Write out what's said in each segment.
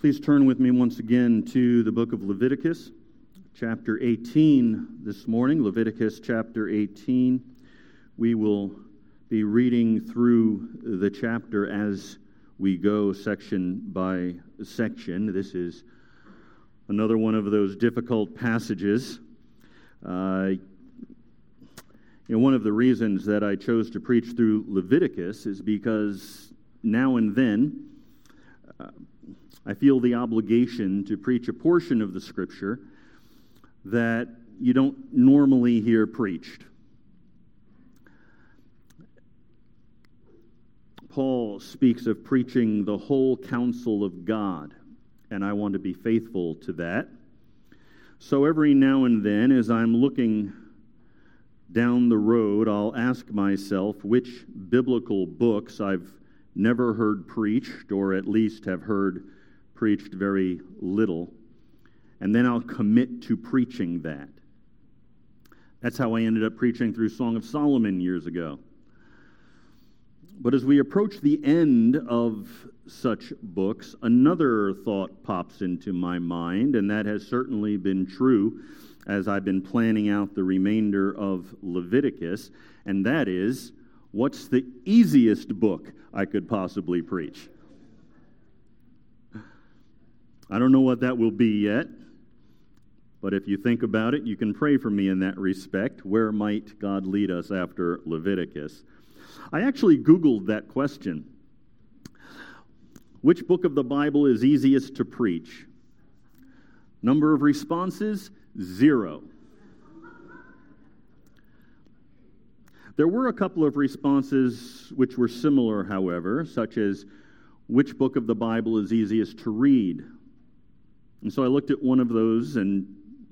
Please turn with me once again to the book of Leviticus, chapter 18 this morning. Leviticus chapter 18. We will be reading through the chapter as we go, section by section. This is another one of those difficult passages. Uh, one of the reasons that I chose to preach through Leviticus is because now and then, uh, I feel the obligation to preach a portion of the scripture that you don't normally hear preached. Paul speaks of preaching the whole counsel of God, and I want to be faithful to that. So every now and then, as I'm looking down the road, I'll ask myself which biblical books I've never heard preached, or at least have heard preached very little, and then I'll commit to preaching that. That's how I ended up preaching through Song of Solomon years ago. But as we approach the end of such books, another thought pops into my mind, and that has certainly been true as I've been planning out the remainder of Leviticus, and that is what's the easiest book I could possibly preach? I don't know what that will be yet, but if you think about it, you can pray for me in that respect. Where might God lead us after Leviticus? I actually Googled that question. Which book of the Bible is easiest to preach? Number of responses zero. There were a couple of responses which were similar, however, such as which book of the Bible is easiest to read? And so I looked at one of those, and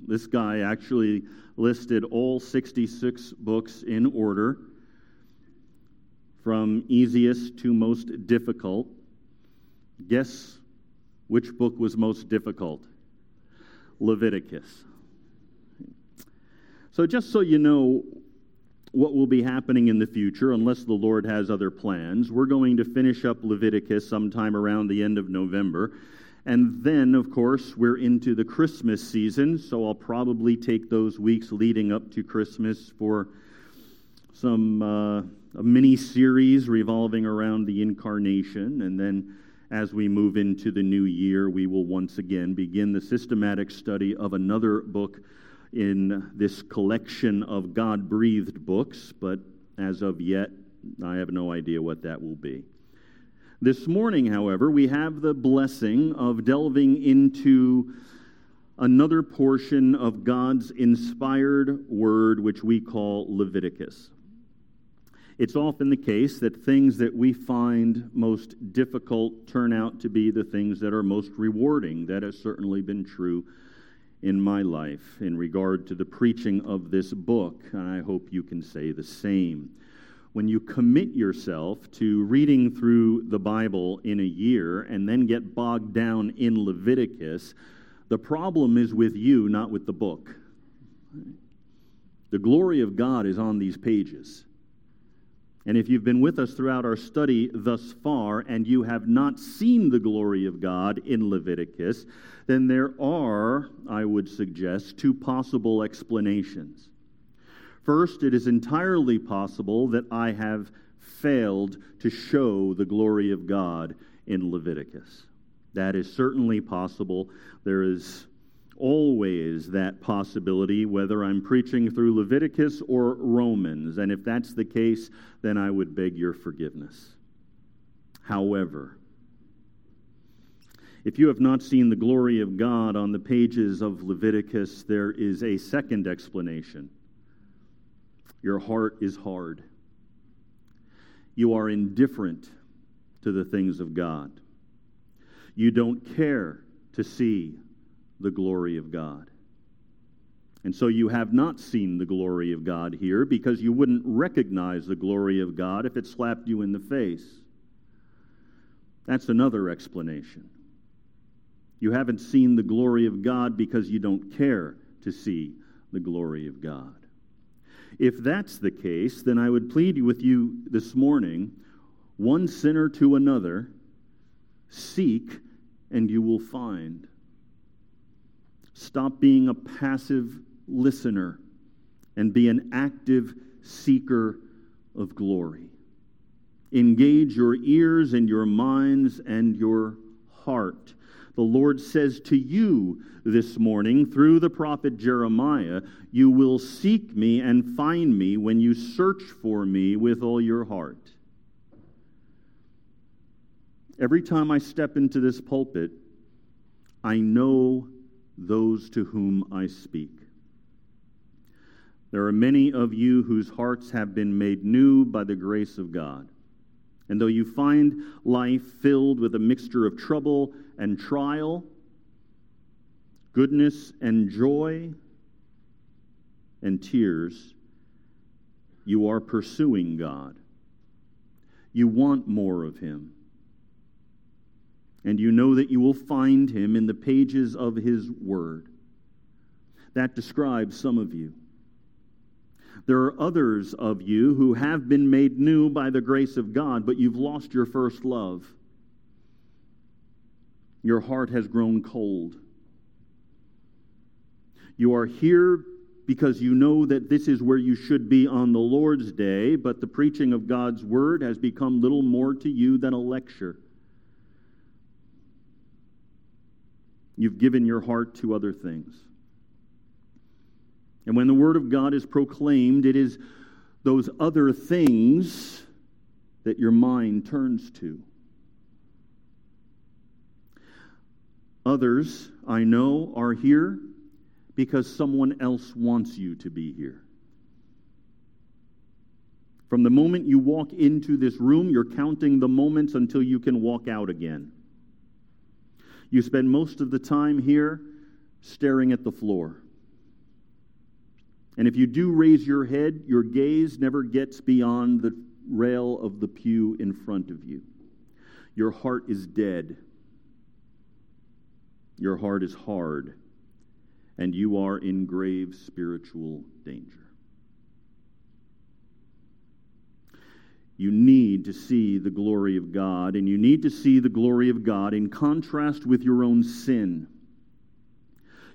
this guy actually listed all 66 books in order from easiest to most difficult. Guess which book was most difficult? Leviticus. So, just so you know what will be happening in the future, unless the Lord has other plans, we're going to finish up Leviticus sometime around the end of November. And then, of course, we're into the Christmas season, so I'll probably take those weeks leading up to Christmas for some uh, a mini series revolving around the incarnation. And then, as we move into the new year, we will once again begin the systematic study of another book in this collection of God breathed books. But as of yet, I have no idea what that will be. This morning, however, we have the blessing of delving into another portion of God's inspired word, which we call Leviticus. It's often the case that things that we find most difficult turn out to be the things that are most rewarding. That has certainly been true in my life in regard to the preaching of this book, and I hope you can say the same when you commit yourself to reading through the Bible in a year and then get bogged down in Leviticus, the problem is with you, not with the book. The glory of God is on these pages. And if you've been with us throughout our study thus far and you have not seen the glory of God in Leviticus, then there are, I would suggest, two possible explanations. First, it is entirely possible that I have failed to show the glory of God in Leviticus. That is certainly possible. There is always that possibility, whether I'm preaching through Leviticus or Romans. And if that's the case, then I would beg your forgiveness. However, if you have not seen the glory of God on the pages of Leviticus, there is a second explanation. Your heart is hard. You are indifferent to the things of God. You don't care to see the glory of God. And so you have not seen the glory of God here because you wouldn't recognize the glory of God if it slapped you in the face. That's another explanation. You haven't seen the glory of God because you don't care to see the glory of God. If that's the case, then I would plead with you this morning one sinner to another, seek and you will find. Stop being a passive listener and be an active seeker of glory. Engage your ears and your minds and your heart. The Lord says to you this morning through the prophet Jeremiah, You will seek me and find me when you search for me with all your heart. Every time I step into this pulpit, I know those to whom I speak. There are many of you whose hearts have been made new by the grace of God. And though you find life filled with a mixture of trouble and trial, goodness and joy, and tears, you are pursuing God. You want more of Him. And you know that you will find Him in the pages of His Word. That describes some of you. There are others of you who have been made new by the grace of God, but you've lost your first love. Your heart has grown cold. You are here because you know that this is where you should be on the Lord's day, but the preaching of God's word has become little more to you than a lecture. You've given your heart to other things. And when the Word of God is proclaimed, it is those other things that your mind turns to. Others, I know, are here because someone else wants you to be here. From the moment you walk into this room, you're counting the moments until you can walk out again. You spend most of the time here staring at the floor. And if you do raise your head, your gaze never gets beyond the rail of the pew in front of you. Your heart is dead. Your heart is hard. And you are in grave spiritual danger. You need to see the glory of God, and you need to see the glory of God in contrast with your own sin.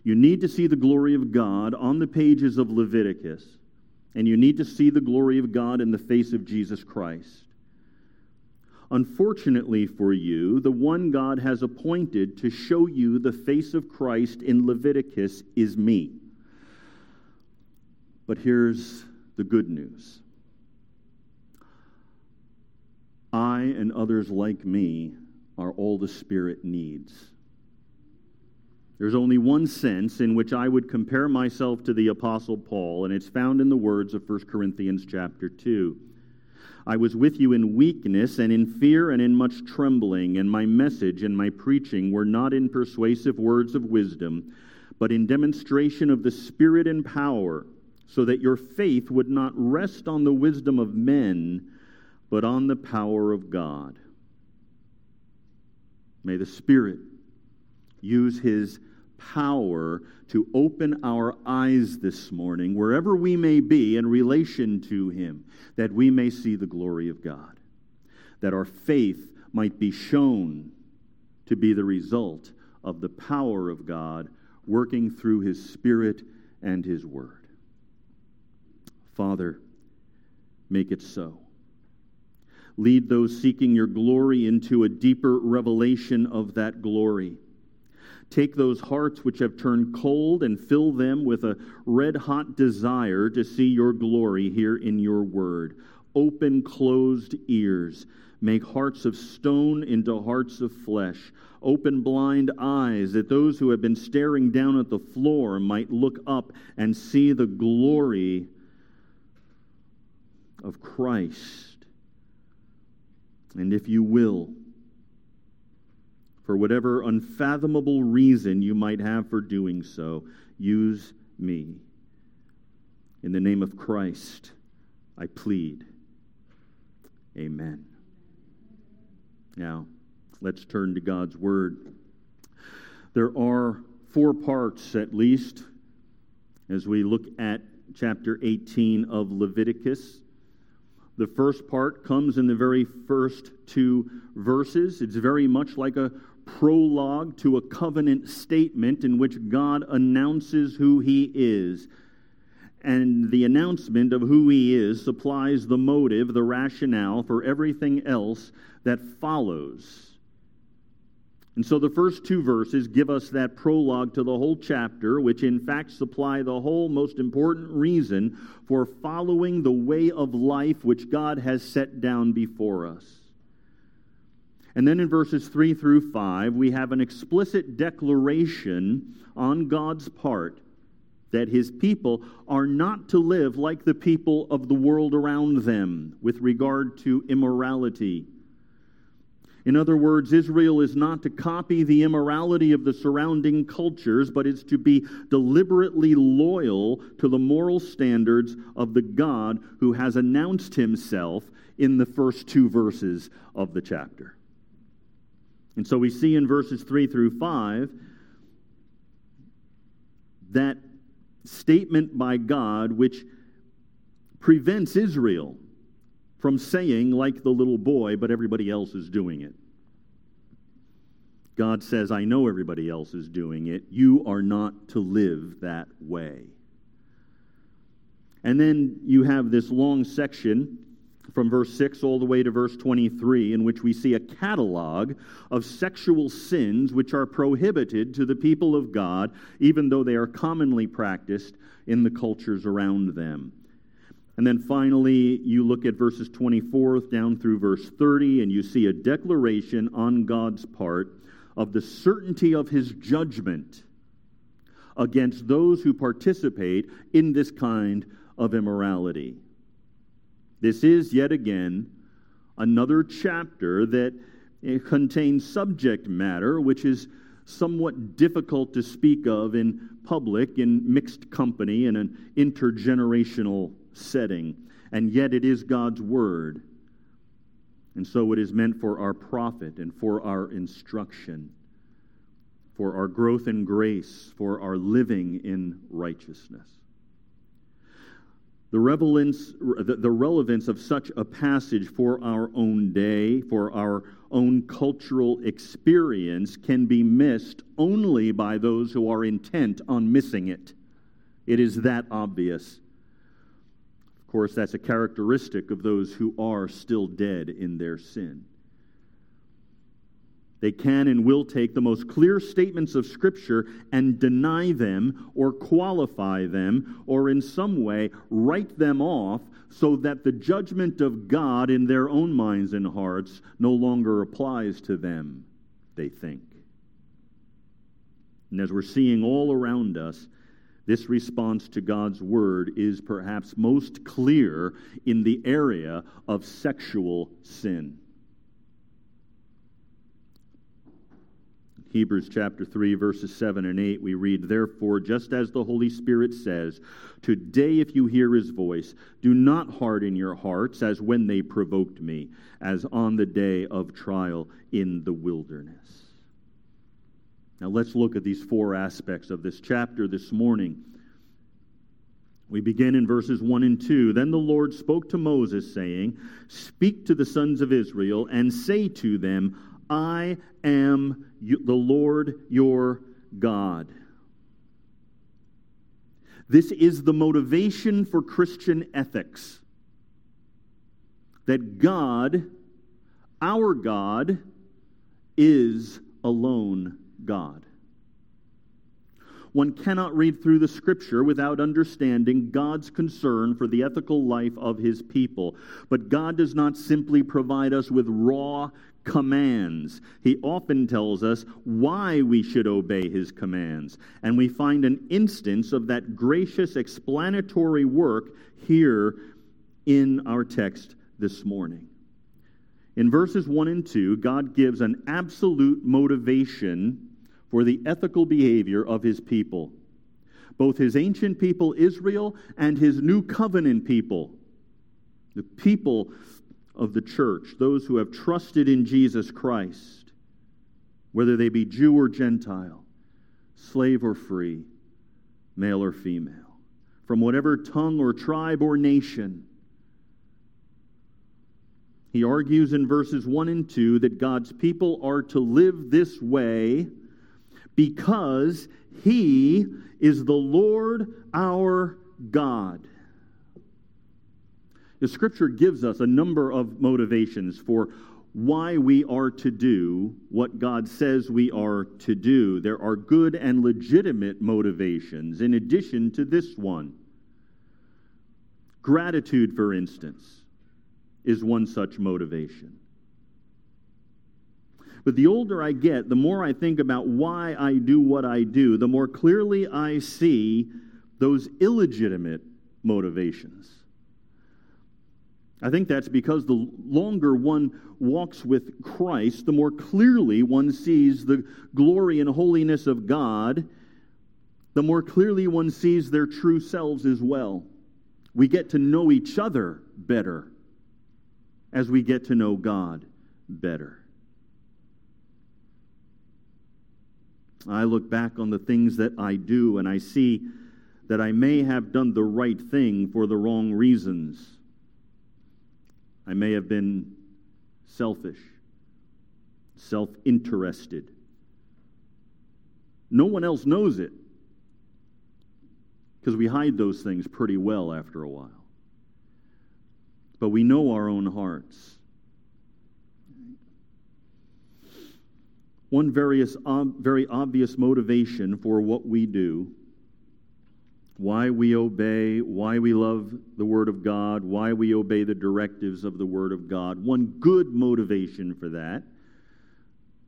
You need to see the glory of God on the pages of Leviticus, and you need to see the glory of God in the face of Jesus Christ. Unfortunately for you, the one God has appointed to show you the face of Christ in Leviticus is me. But here's the good news I and others like me are all the Spirit needs. There's only one sense in which I would compare myself to the apostle Paul, and it's found in the words of 1 Corinthians chapter 2. I was with you in weakness and in fear and in much trembling, and my message and my preaching were not in persuasive words of wisdom, but in demonstration of the Spirit and power, so that your faith would not rest on the wisdom of men, but on the power of God. May the Spirit use his power to open our eyes this morning, wherever we may be in relation to Him, that we may see the glory of God, that our faith might be shown to be the result of the power of God working through His Spirit and His Word. Father, make it so. Lead those seeking your glory into a deeper revelation of that glory Take those hearts which have turned cold and fill them with a red hot desire to see your glory here in your word. Open closed ears. Make hearts of stone into hearts of flesh. Open blind eyes that those who have been staring down at the floor might look up and see the glory of Christ. And if you will, for whatever unfathomable reason you might have for doing so, use me. In the name of Christ, I plead. Amen. Now, let's turn to God's Word. There are four parts, at least, as we look at chapter 18 of Leviticus. The first part comes in the very first two verses. It's very much like a prologue to a covenant statement in which God announces who he is. And the announcement of who he is supplies the motive, the rationale for everything else that follows. And so the first two verses give us that prologue to the whole chapter, which in fact supply the whole most important reason for following the way of life which God has set down before us. And then in verses 3 through 5, we have an explicit declaration on God's part that his people are not to live like the people of the world around them with regard to immorality in other words, Israel is not to copy the immorality of the surrounding cultures, but is to be deliberately loyal to the moral standards of the God who has announced himself in the first two verses of the chapter. And so we see in verses 3 through 5 that statement by God which prevents Israel from saying, like the little boy, but everybody else is doing it. God says, I know everybody else is doing it. You are not to live that way. And then you have this long section from verse 6 all the way to verse 23, in which we see a catalog of sexual sins which are prohibited to the people of God, even though they are commonly practiced in the cultures around them. And then finally, you look at verses 24 down through verse 30, and you see a declaration on God's part of the certainty of his judgment against those who participate in this kind of immorality. This is yet again another chapter that eh, contains subject matter which is somewhat difficult to speak of in public, in mixed company, in an intergenerational setting. And yet it is God's Word. And so it is meant for our profit and for our instruction, for our growth in grace, for our living in righteousness. The relevance, the relevance of such a passage for our own day, for our own cultural experience, can be missed only by those who are intent on missing it. It is that obvious Of course, that's a characteristic of those who are still dead in their sin. They can and will take the most clear statements of Scripture and deny them or qualify them or in some way write them off so that the judgment of God in their own minds and hearts no longer applies to them, they think. And as we're seeing all around us, this response to God's word is perhaps most clear in the area of sexual sin. Hebrews chapter 3, verses 7 and 8, we read, Therefore, just as the Holy Spirit says, Today, if you hear his voice, do not harden your hearts as when they provoked me, as on the day of trial in the wilderness. Now let's look at these four aspects of this chapter this morning. We begin in verses 1 and 2. Then the Lord spoke to Moses, saying, Speak to the sons of Israel and say to them, I am the Lord your God. This is the motivation for Christian ethics that God, our God, is alone God. One cannot read through the scripture without understanding God's concern for the ethical life of his people. But God does not simply provide us with raw commands. He often tells us why we should obey his commands. And we find an instance of that gracious explanatory work here in our text this morning. In verses 1 and 2, God gives an absolute motivation for the ethical behavior of his people, both his ancient people, Israel, and his new covenant people, the people of the church, those who have trusted in Jesus Christ, whether they be Jew or Gentile, slave or free, male or female, from whatever tongue or tribe or nation. He argues in verses 1 and 2 that God's people are to live this way because He is the Lord our God. The scripture gives us a number of motivations for why we are to do what God says we are to do. There are good and legitimate motivations in addition to this one. Gratitude, for instance, is one such motivation. But the older I get, the more I think about why I do what I do, the more clearly I see those illegitimate motivations. I think that's because the longer one walks with Christ, the more clearly one sees the glory and holiness of God, the more clearly one sees their true selves as well. We get to know each other better as we get to know God better. I look back on the things that I do and I see that I may have done the right thing for the wrong reasons. I may have been selfish, self interested. No one else knows it because we hide those things pretty well after a while. But we know our own hearts. One various, very obvious motivation for what we do why we obey, why we love the Word of God, why we obey the directives of the Word of God. One good motivation for that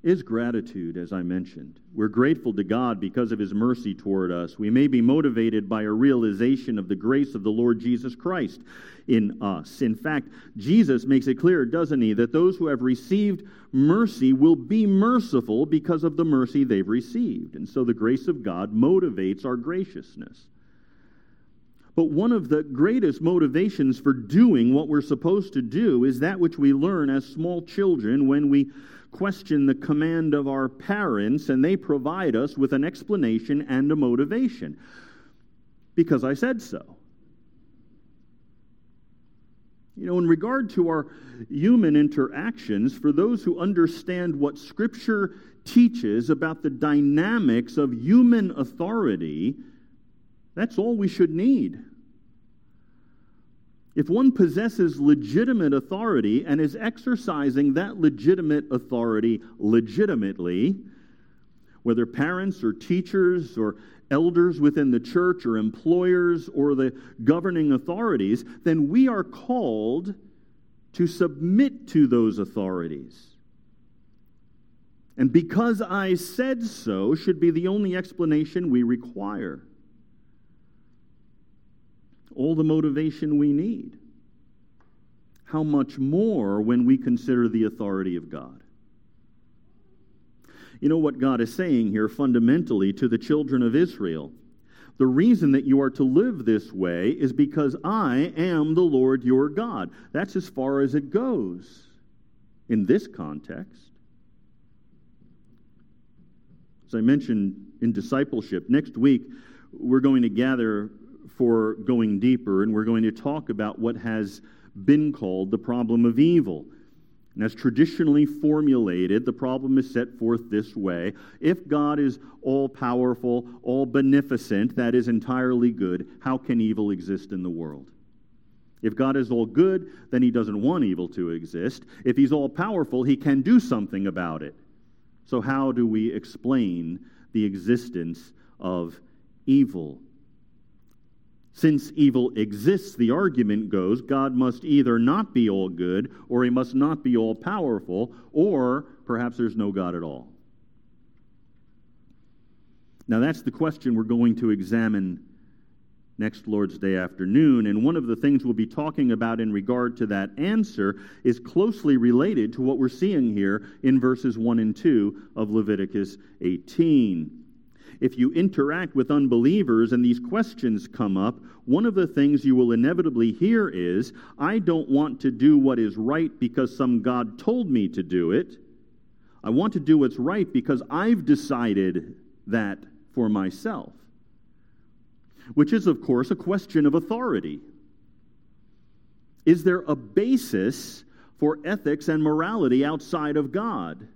is gratitude, as I mentioned. We're grateful to God because of His mercy toward us. We may be motivated by a realization of the grace of the Lord Jesus Christ in us. In fact, Jesus makes it clear, doesn't He, that those who have received mercy will be merciful because of the mercy they've received. And so the grace of God motivates our graciousness. But one of the greatest motivations for doing what we're supposed to do is that which we learn as small children when we question the command of our parents and they provide us with an explanation and a motivation. Because I said so. You know, in regard to our human interactions, for those who understand what Scripture teaches about the dynamics of human authority, that's all we should need. If one possesses legitimate authority and is exercising that legitimate authority legitimately, whether parents or teachers or elders within the church or employers or the governing authorities, then we are called to submit to those authorities. And because I said so should be the only explanation we require all the motivation we need. How much more when we consider the authority of God? You know what God is saying here fundamentally to the children of Israel? The reason that you are to live this way is because I am the Lord your God. That's as far as it goes in this context. As I mentioned in discipleship, next week we're going to gather for going deeper, and we're going to talk about what has been called the problem of evil. And as traditionally formulated, the problem is set forth this way If God is all powerful, all beneficent, that is entirely good, how can evil exist in the world? If God is all good, then he doesn't want evil to exist. If he's all powerful, he can do something about it. So, how do we explain the existence of evil? Since evil exists, the argument goes, God must either not be all good, or he must not be all powerful, or perhaps there's no God at all. Now, that's the question we're going to examine next Lord's Day afternoon. And one of the things we'll be talking about in regard to that answer is closely related to what we're seeing here in verses 1 and 2 of Leviticus 18 if you interact with unbelievers and these questions come up, one of the things you will inevitably hear is, I don't want to do what is right because some God told me to do it. I want to do what's right because I've decided that for myself. Which is, of course, a question of authority. Is there a basis for ethics and morality outside of God.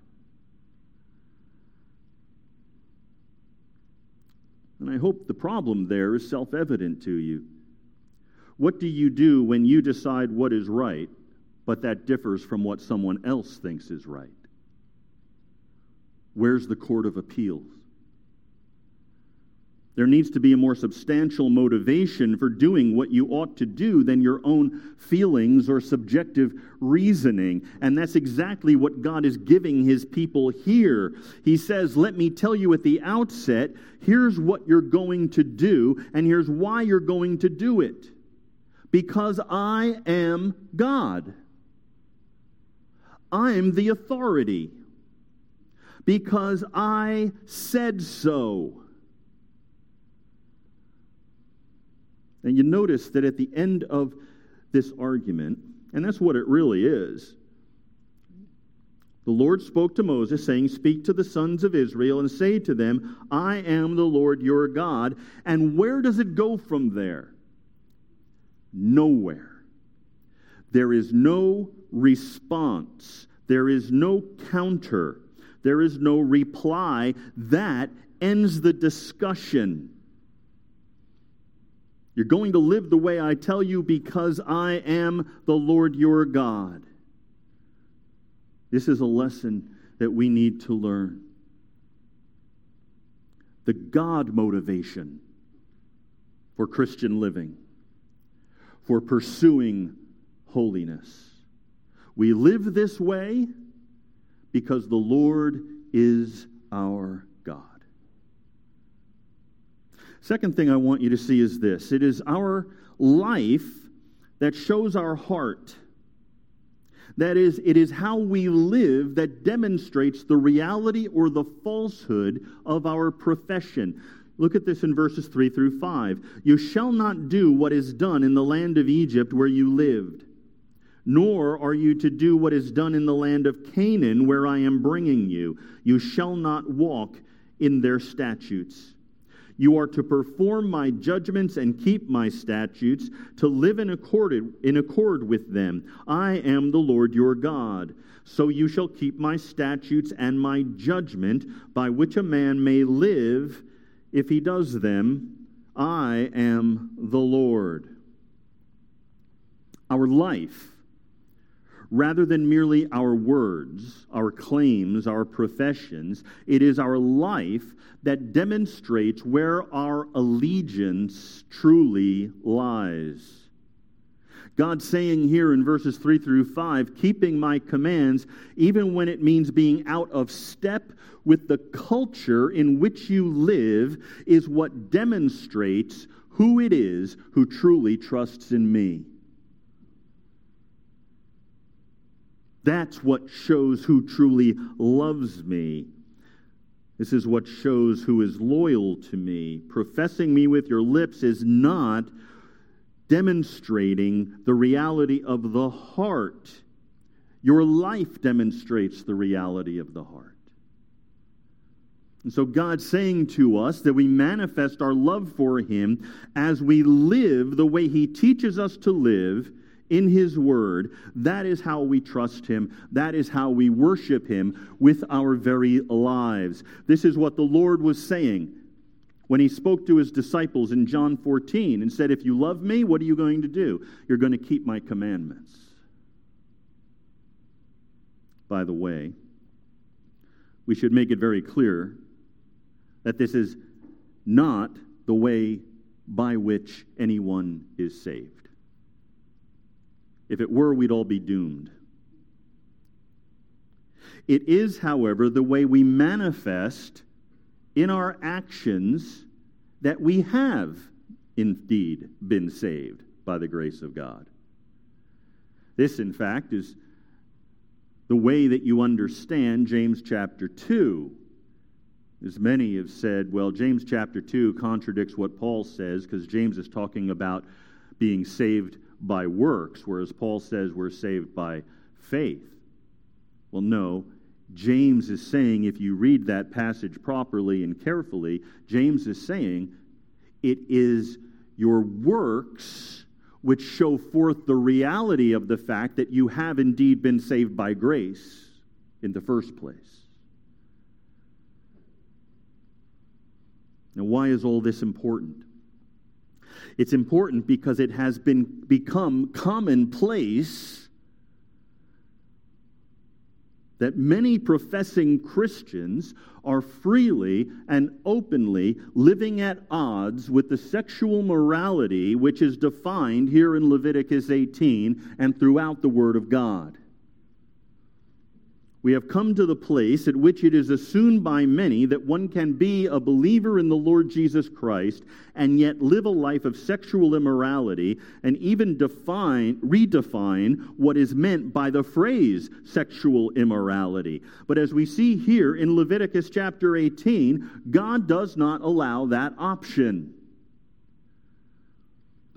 And I hope the problem there is self evident to you. What do you do when you decide what is right, but that differs from what someone else thinks is right? Where's the court of appeals? There needs to be a more substantial motivation for doing what you ought to do than your own feelings or subjective reasoning. And that's exactly what God is giving his people here. He says, Let me tell you at the outset, here's what you're going to do, and here's why you're going to do it. Because I am God. I'm the authority. Because I said so. And you notice that at the end of this argument, and that's what it really is, the Lord spoke to Moses, saying, Speak to the sons of Israel and say to them, I am the Lord your God. And where does it go from there? Nowhere. There is no response, there is no counter, there is no reply. That ends the discussion. You're going to live the way I tell you because I am the Lord your God. This is a lesson that we need to learn. The God motivation for Christian living, for pursuing holiness. We live this way because the Lord is our Second thing I want you to see is this it is our life that shows our heart. That is, it is how we live that demonstrates the reality or the falsehood of our profession. Look at this in verses 3 through 5. You shall not do what is done in the land of Egypt where you lived, nor are you to do what is done in the land of Canaan where I am bringing you. You shall not walk in their statutes. You are to perform my judgments and keep my statutes, to live in accord, in accord with them. I am the Lord your God. So you shall keep my statutes and my judgment, by which a man may live if he does them. I am the Lord. Our life rather than merely our words, our claims, our professions. It is our life that demonstrates where our allegiance truly lies. God saying here in verses 3 through 5, keeping my commands, even when it means being out of step with the culture in which you live, is what demonstrates who it is who truly trusts in me. That's what shows who truly loves me. This is what shows who is loyal to me. Professing me with your lips is not demonstrating the reality of the heart. Your life demonstrates the reality of the heart. And so God's saying to us that we manifest our love for Him as we live the way He teaches us to live in His Word. That is how we trust Him. That is how we worship Him with our very lives. This is what the Lord was saying when He spoke to His disciples in John 14 and said, If you love me, what are you going to do? You're going to keep my commandments. By the way, we should make it very clear that this is not the way by which anyone is saved. If it were, we'd all be doomed. It is, however, the way we manifest in our actions that we have indeed been saved by the grace of God. This, in fact, is the way that you understand James chapter 2. As many have said, well, James chapter 2 contradicts what Paul says because James is talking about being saved by works, whereas Paul says we're saved by faith. Well, no. James is saying, if you read that passage properly and carefully, James is saying it is your works which show forth the reality of the fact that you have indeed been saved by grace in the first place. Now, why is all this important? It's important because it has been become commonplace that many professing Christians are freely and openly living at odds with the sexual morality which is defined here in Leviticus 18 and throughout the Word of God we have come to the place at which it is assumed by many that one can be a believer in the Lord Jesus Christ and yet live a life of sexual immorality and even define redefine what is meant by the phrase sexual immorality. But as we see here in Leviticus chapter 18, God does not allow that option.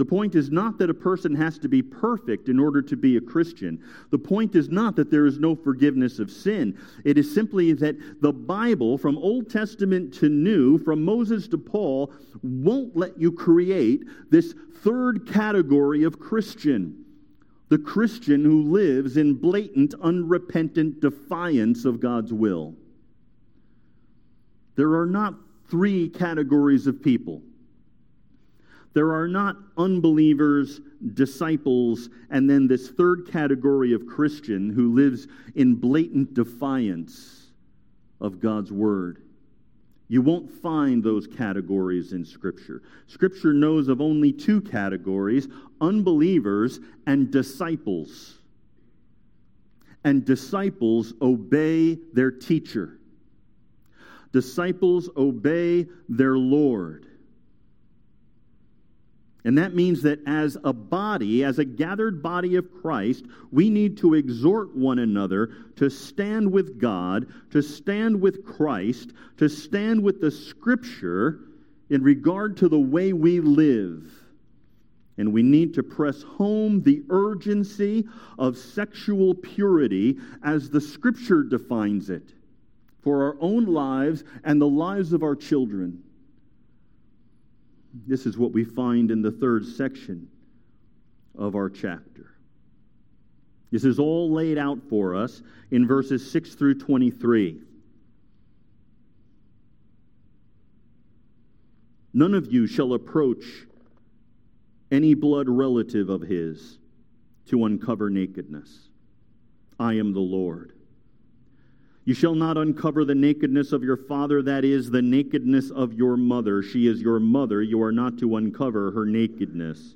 The point is not that a person has to be perfect in order to be a Christian. The point is not that there is no forgiveness of sin. It is simply that the Bible, from Old Testament to New, from Moses to Paul, won't let you create this third category of Christian. The Christian who lives in blatant, unrepentant defiance of God's will. There are not three categories of people. There are not unbelievers, disciples, and then this third category of Christian who lives in blatant defiance of God's word. You won't find those categories in Scripture. Scripture knows of only two categories unbelievers and disciples. And disciples obey their teacher, disciples obey their Lord. And that means that as a body, as a gathered body of Christ, we need to exhort one another to stand with God, to stand with Christ, to stand with the Scripture in regard to the way we live. And we need to press home the urgency of sexual purity as the Scripture defines it for our own lives and the lives of our children. This is what we find in the third section of our chapter. This is all laid out for us in verses 6 through 23. None of you shall approach any blood relative of his to uncover nakedness. I am the Lord. You shall not uncover the nakedness of your father, that is, the nakedness of your mother. She is your mother. You are not to uncover her nakedness.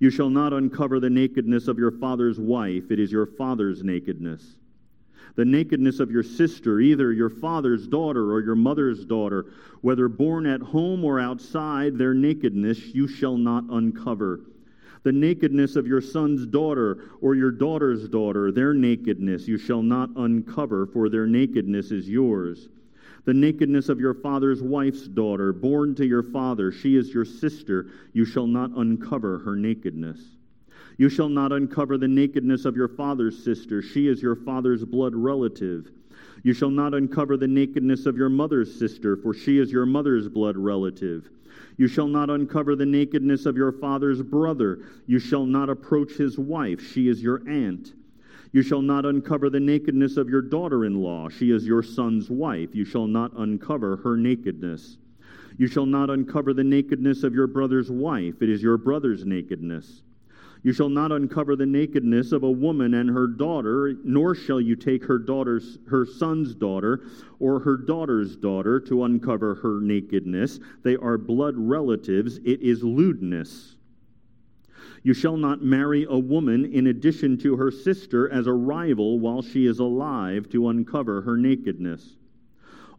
You shall not uncover the nakedness of your father's wife. It is your father's nakedness. The nakedness of your sister, either your father's daughter or your mother's daughter, whether born at home or outside, their nakedness you shall not uncover the nakedness of your son's daughter or your daughter's daughter, their nakedness you shall not uncover, for their nakedness is yours. The nakedness of your father's wife's daughter, born to your father, she is your sister, you shall not uncover her nakedness. You shall not uncover the nakedness of your father's sister, she is your father's blood relative. You shall not uncover the nakedness of your mother's sister, for she is your mother's blood relative. You shall not uncover the nakedness of your father's brother. You shall not approach his wife. She is your aunt. You shall not uncover the nakedness of your daughter in law. She is your son's wife. You shall not uncover her nakedness. You shall not uncover the nakedness of your brother's wife. It is your brother's nakedness. You shall not uncover the nakedness of a woman and her daughter, nor shall you take her daughter's her son's daughter or her daughter's daughter to uncover her nakedness. They are blood relatives. It is lewdness. You shall not marry a woman in addition to her sister as a rival while she is alive to uncover her nakedness.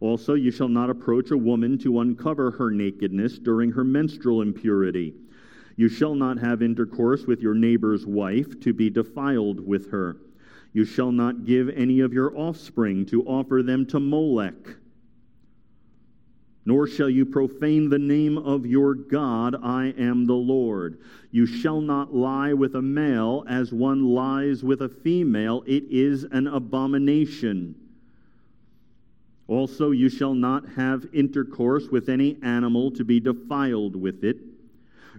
Also, you shall not approach a woman to uncover her nakedness during her menstrual impurity. You shall not have intercourse with your neighbor's wife to be defiled with her. You shall not give any of your offspring to offer them to Molech. Nor shall you profane the name of your God. I am the Lord. You shall not lie with a male as one lies with a female. It is an abomination. Also, you shall not have intercourse with any animal to be defiled with it.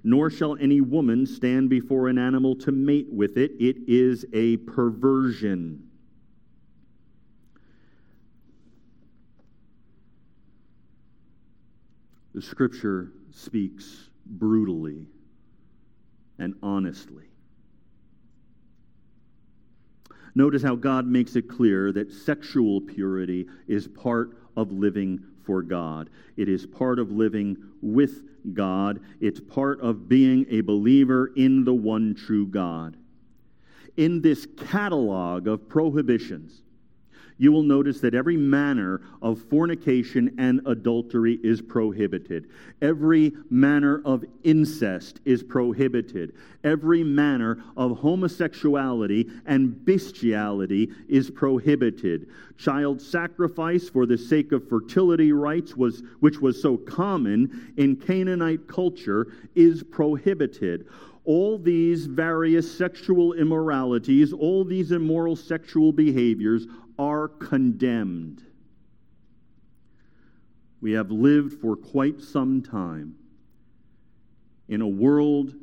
Nor shall any woman stand before an animal to mate with it. It is a perversion. The scripture speaks brutally and honestly. Notice how God makes it clear that sexual purity is part of living for God. It is part of living with God. It's part of being a believer in the one true God. In this catalog of prohibitions, you will notice that every manner of fornication and adultery is prohibited. Every manner of incest is prohibited. Every manner of homosexuality and bestiality is prohibited. Child sacrifice for the sake of fertility rites, was, which was so common in Canaanite culture, is prohibited all these various sexual immoralities, all these immoral sexual behaviors are condemned. We have lived for quite some time in a world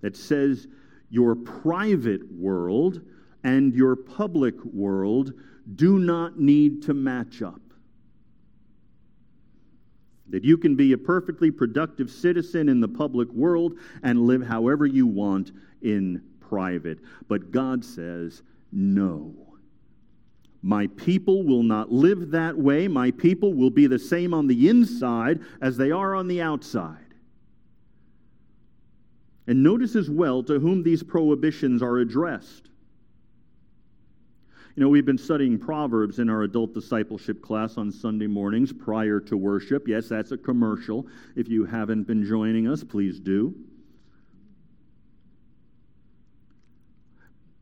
that says your private world and your public world do not need to match up. That you can be a perfectly productive citizen in the public world and live however you want in private. But God says, no. My people will not live that way. My people will be the same on the inside as they are on the outside. And notice as well to whom these prohibitions are addressed. You know, we've been studying Proverbs in our adult discipleship class on Sunday mornings prior to worship. Yes, that's a commercial. If you haven't been joining us, please do.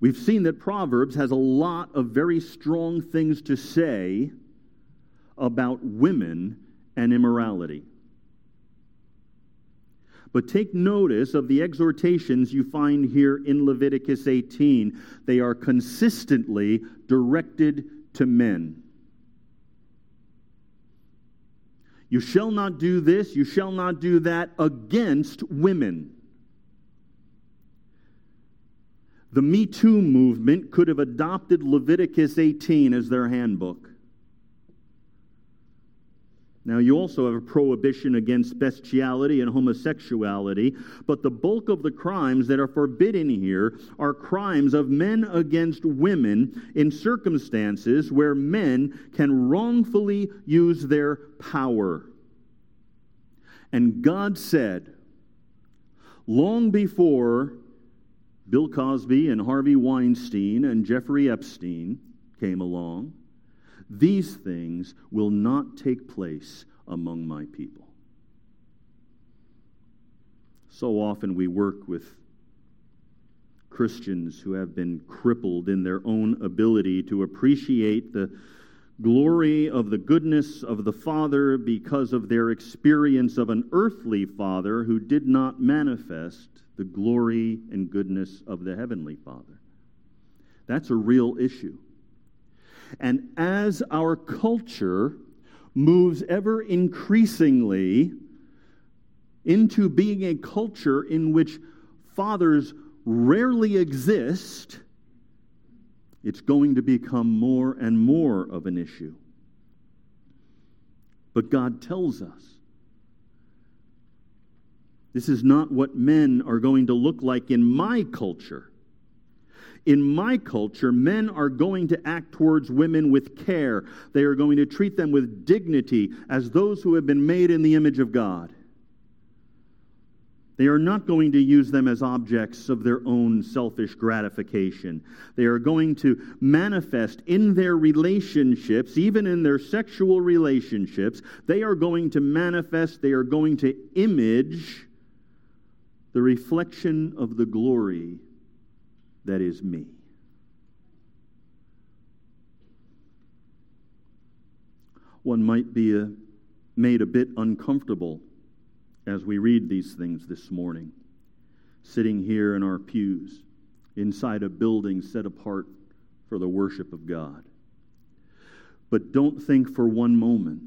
We've seen that Proverbs has a lot of very strong things to say about women and immorality. But take notice of the exhortations you find here in Leviticus 18. They are consistently directed to men. You shall not do this, you shall not do that against women. The Me Too movement could have adopted Leviticus 18 as their handbook. Now, you also have a prohibition against bestiality and homosexuality, but the bulk of the crimes that are forbidden here are crimes of men against women in circumstances where men can wrongfully use their power. And God said, long before Bill Cosby and Harvey Weinstein and Jeffrey Epstein came along, these things will not take place among my people. So often we work with Christians who have been crippled in their own ability to appreciate the glory of the goodness of the Father because of their experience of an earthly Father who did not manifest the glory and goodness of the Heavenly Father. That's a real issue. And as our culture moves ever increasingly into being a culture in which fathers rarely exist, it's going to become more and more of an issue. But God tells us this is not what men are going to look like in my culture. In my culture, men are going to act towards women with care. They are going to treat them with dignity as those who have been made in the image of God. They are not going to use them as objects of their own selfish gratification. They are going to manifest in their relationships, even in their sexual relationships, they are going to manifest, they are going to image the reflection of the glory that is me. One might be a, made a bit uncomfortable as we read these things this morning, sitting here in our pews inside a building set apart for the worship of God. But don't think for one moment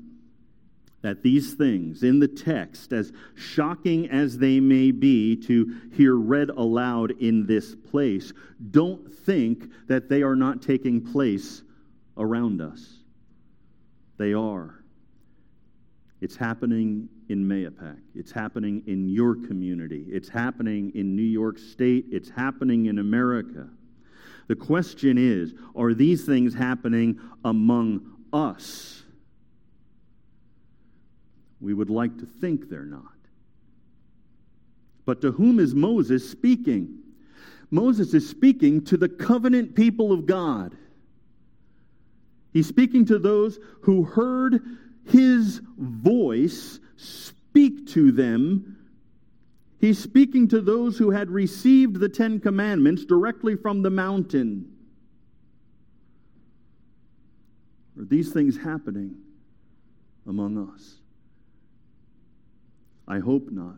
that these things in the text, as shocking as they may be to hear read aloud in this place, don't think that they are not taking place around us. They are. It's happening in Mahopac. It's happening in your community. It's happening in New York State. It's happening in America. The question is are these things happening among us? We would like to think they're not. But to whom is Moses speaking? Moses is speaking to the covenant people of God. He's speaking to those who heard his voice speak to them. He's speaking to those who had received the Ten Commandments directly from the mountain. Are these things happening among us? I hope not,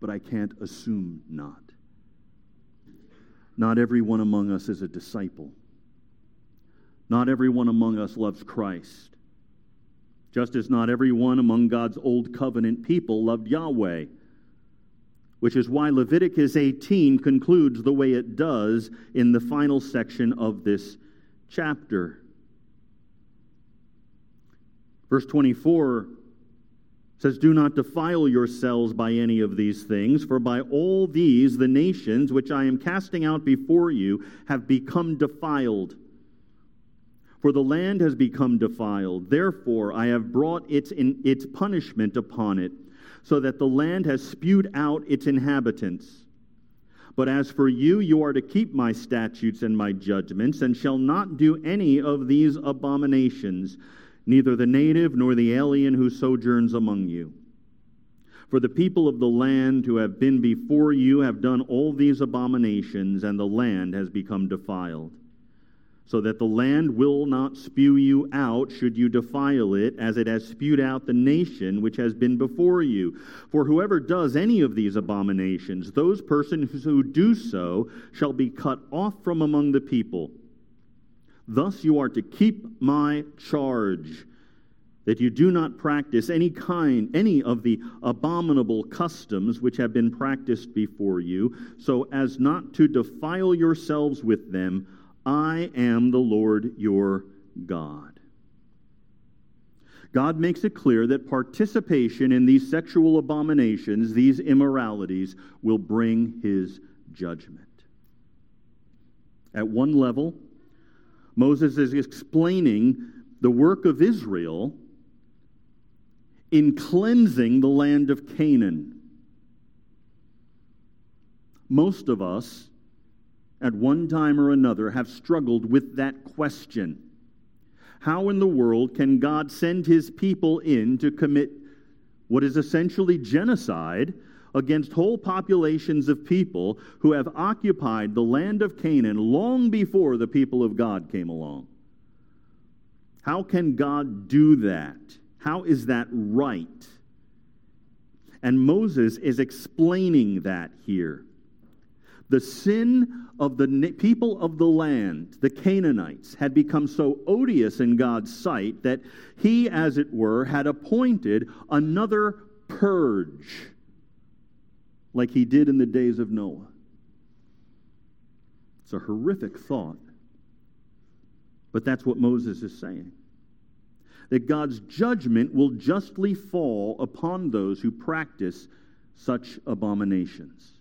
but I can't assume not. Not everyone among us is a disciple. Not everyone among us loves Christ. Just as not everyone among God's old covenant people loved Yahweh. Which is why Leviticus 18 concludes the way it does in the final section of this chapter. Verse 24 says, Do not defile yourselves by any of these things, for by all these the nations which I am casting out before you have become defiled. For the land has become defiled. Therefore, I have brought its, in, its punishment upon it, so that the land has spewed out its inhabitants. But as for you, you are to keep my statutes and my judgments, and shall not do any of these abominations, neither the native nor the alien who sojourns among you. For the people of the land who have been before you have done all these abominations, and the land has become defiled so that the land will not spew you out should you defile it, as it has spewed out the nation which has been before you. For whoever does any of these abominations, those persons who do so shall be cut off from among the people. Thus you are to keep my charge that you do not practice any kind any of the abominable customs which have been practiced before you so as not to defile yourselves with them I am the Lord your God. God makes it clear that participation in these sexual abominations, these immoralities, will bring his judgment. At one level, Moses is explaining the work of Israel in cleansing the land of Canaan. Most of us at one time or another have struggled with that question. How in the world can God send his people in to commit what is essentially genocide against whole populations of people who have occupied the land of Canaan long before the people of God came along? How can God do that? How is that right? And Moses is explaining that here. The sin of the people of the land, the Canaanites, had become so odious in God's sight that he, as it were, had appointed another purge, like he did in the days of Noah. It's a horrific thought, but that's what Moses is saying. That God's judgment will justly fall upon those who practice such abominations.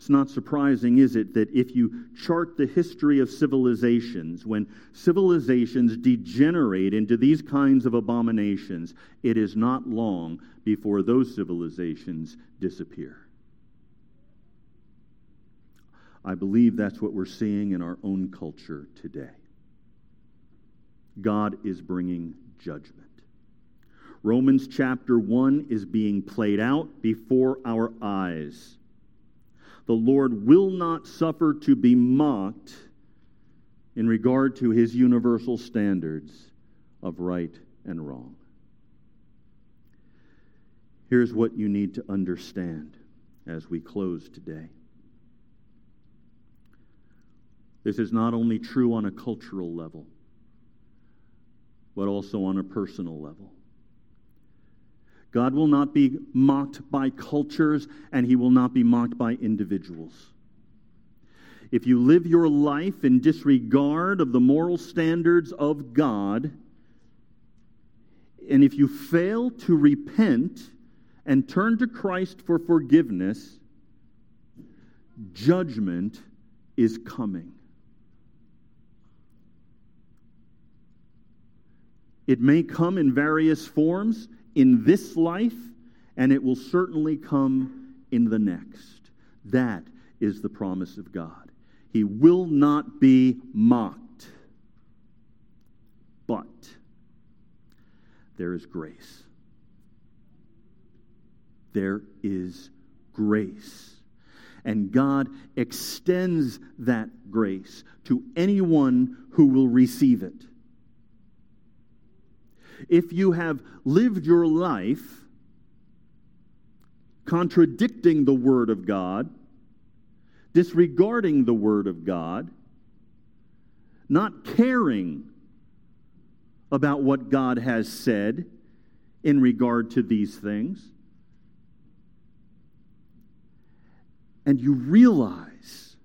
It's not surprising, is it, that if you chart the history of civilizations, when civilizations degenerate into these kinds of abominations, it is not long before those civilizations disappear. I believe that's what we're seeing in our own culture today. God is bringing judgment. Romans chapter 1 is being played out before our eyes. The Lord will not suffer to be mocked in regard to his universal standards of right and wrong. Here's what you need to understand as we close today. This is not only true on a cultural level, but also on a personal level. God will not be mocked by cultures, and he will not be mocked by individuals. If you live your life in disregard of the moral standards of God, and if you fail to repent and turn to Christ for forgiveness, judgment is coming. It may come in various forms in this life, and it will certainly come in the next. That is the promise of God. He will not be mocked. But there is grace. There is grace. And God extends that grace to anyone who will receive it. If you have lived your life contradicting the Word of God, disregarding the Word of God, not caring about what God has said in regard to these things, and you realize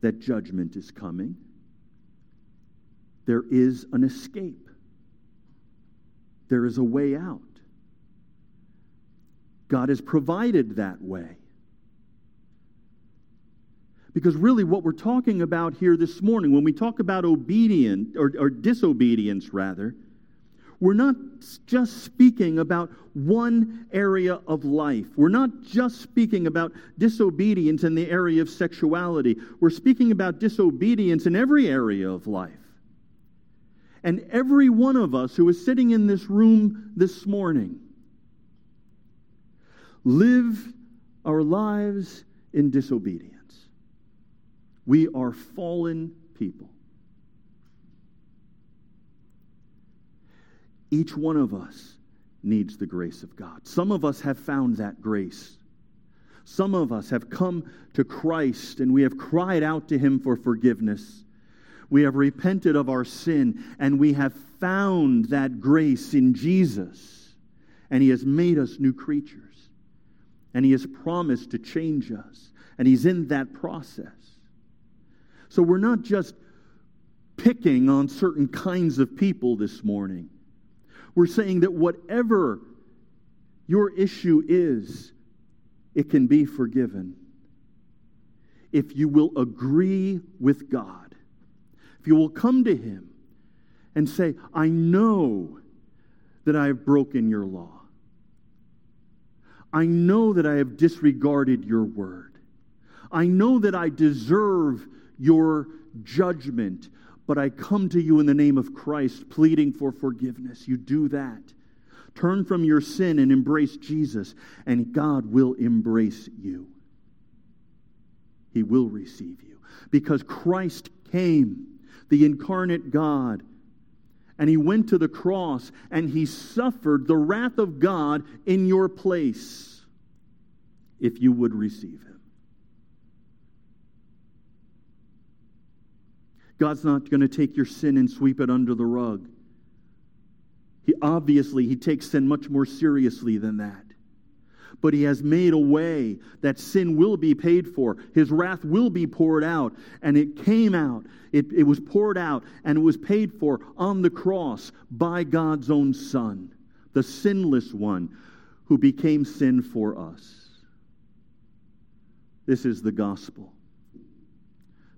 that judgment is coming, there is an escape. There is a way out. God has provided that way. Because really, what we're talking about here this morning, when we talk about obedience, or, or disobedience rather, we're not just speaking about one area of life. We're not just speaking about disobedience in the area of sexuality. We're speaking about disobedience in every area of life. And every one of us who is sitting in this room this morning live our lives in disobedience. We are fallen people. Each one of us needs the grace of God. Some of us have found that grace. Some of us have come to Christ and we have cried out to Him for forgiveness. We have repented of our sin and we have found that grace in Jesus. And He has made us new creatures. And He has promised to change us. And He's in that process. So we're not just picking on certain kinds of people this morning. We're saying that whatever your issue is, it can be forgiven. If you will agree with God, you will come to Him and say, I know that I have broken your law. I know that I have disregarded your word. I know that I deserve your judgment, but I come to you in the name of Christ, pleading for forgiveness. You do that. Turn from your sin and embrace Jesus, and God will embrace you. He will receive you. Because Christ came, the incarnate God, and he went to the cross and he suffered the wrath of God in your place if you would receive him. God's not going to take your sin and sweep it under the rug. He obviously he takes sin much more seriously than that. But he has made a way that sin will be paid for. His wrath will be poured out. And it came out. It, it was poured out and it was paid for on the cross by God's own Son, the sinless one who became sin for us. This is the gospel.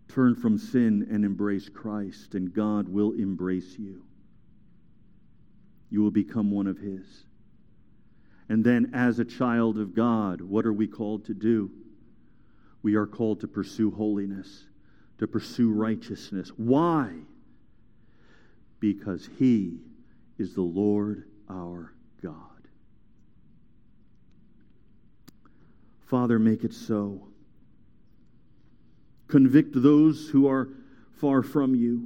Turn from sin and embrace Christ, and God will embrace you. You will become one of His. And then, as a child of God, what are we called to do? We are called to pursue holiness, to pursue righteousness. Why? Because He is the Lord our God. Father, make it so. Convict those who are far from you.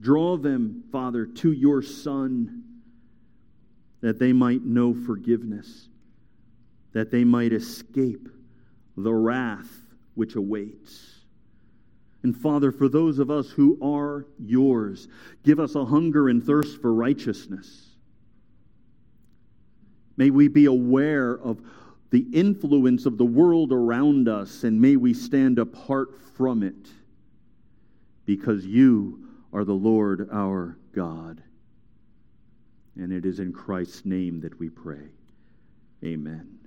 Draw them, Father, to your Son, that they might know forgiveness, that they might escape the wrath which awaits. And Father, for those of us who are yours, give us a hunger and thirst for righteousness. May we be aware of the influence of the world around us, and may we stand apart from it, because you are the Lord our God. And it is in Christ's name that we pray. Amen.